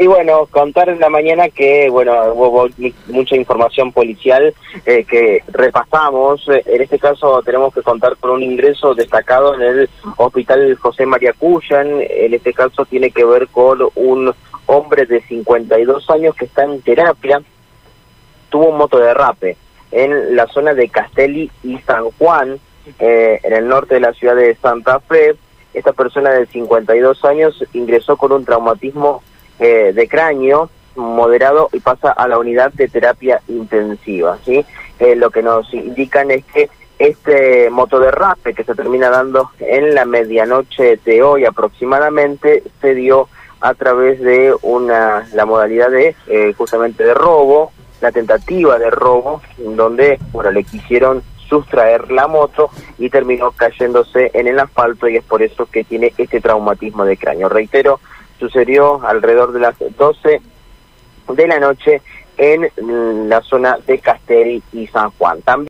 Y bueno, contar en la mañana que, bueno, hubo mucha información policial eh, que repasamos. En este caso tenemos que contar con un ingreso destacado en el Hospital José María Cuyan. En este caso tiene que ver con un hombre de 52 años que está en terapia. Tuvo un moto derrape en la zona de Castelli y San Juan, eh, en el norte de la ciudad de Santa Fe. Esta persona de 52 años ingresó con un traumatismo eh, de cráneo moderado y pasa a la unidad de terapia intensiva. ¿sí? Eh, lo que nos indican es que este motoderrape que se termina dando en la medianoche de hoy aproximadamente se dio a través de una la modalidad de eh, justamente de robo, la tentativa de robo, donde bueno le quisieron sustraer la moto y terminó cayéndose en el asfalto y es por eso que tiene este traumatismo de cráneo. Reitero, sucedió alrededor de las 12 de la noche en la zona de Castel y San Juan.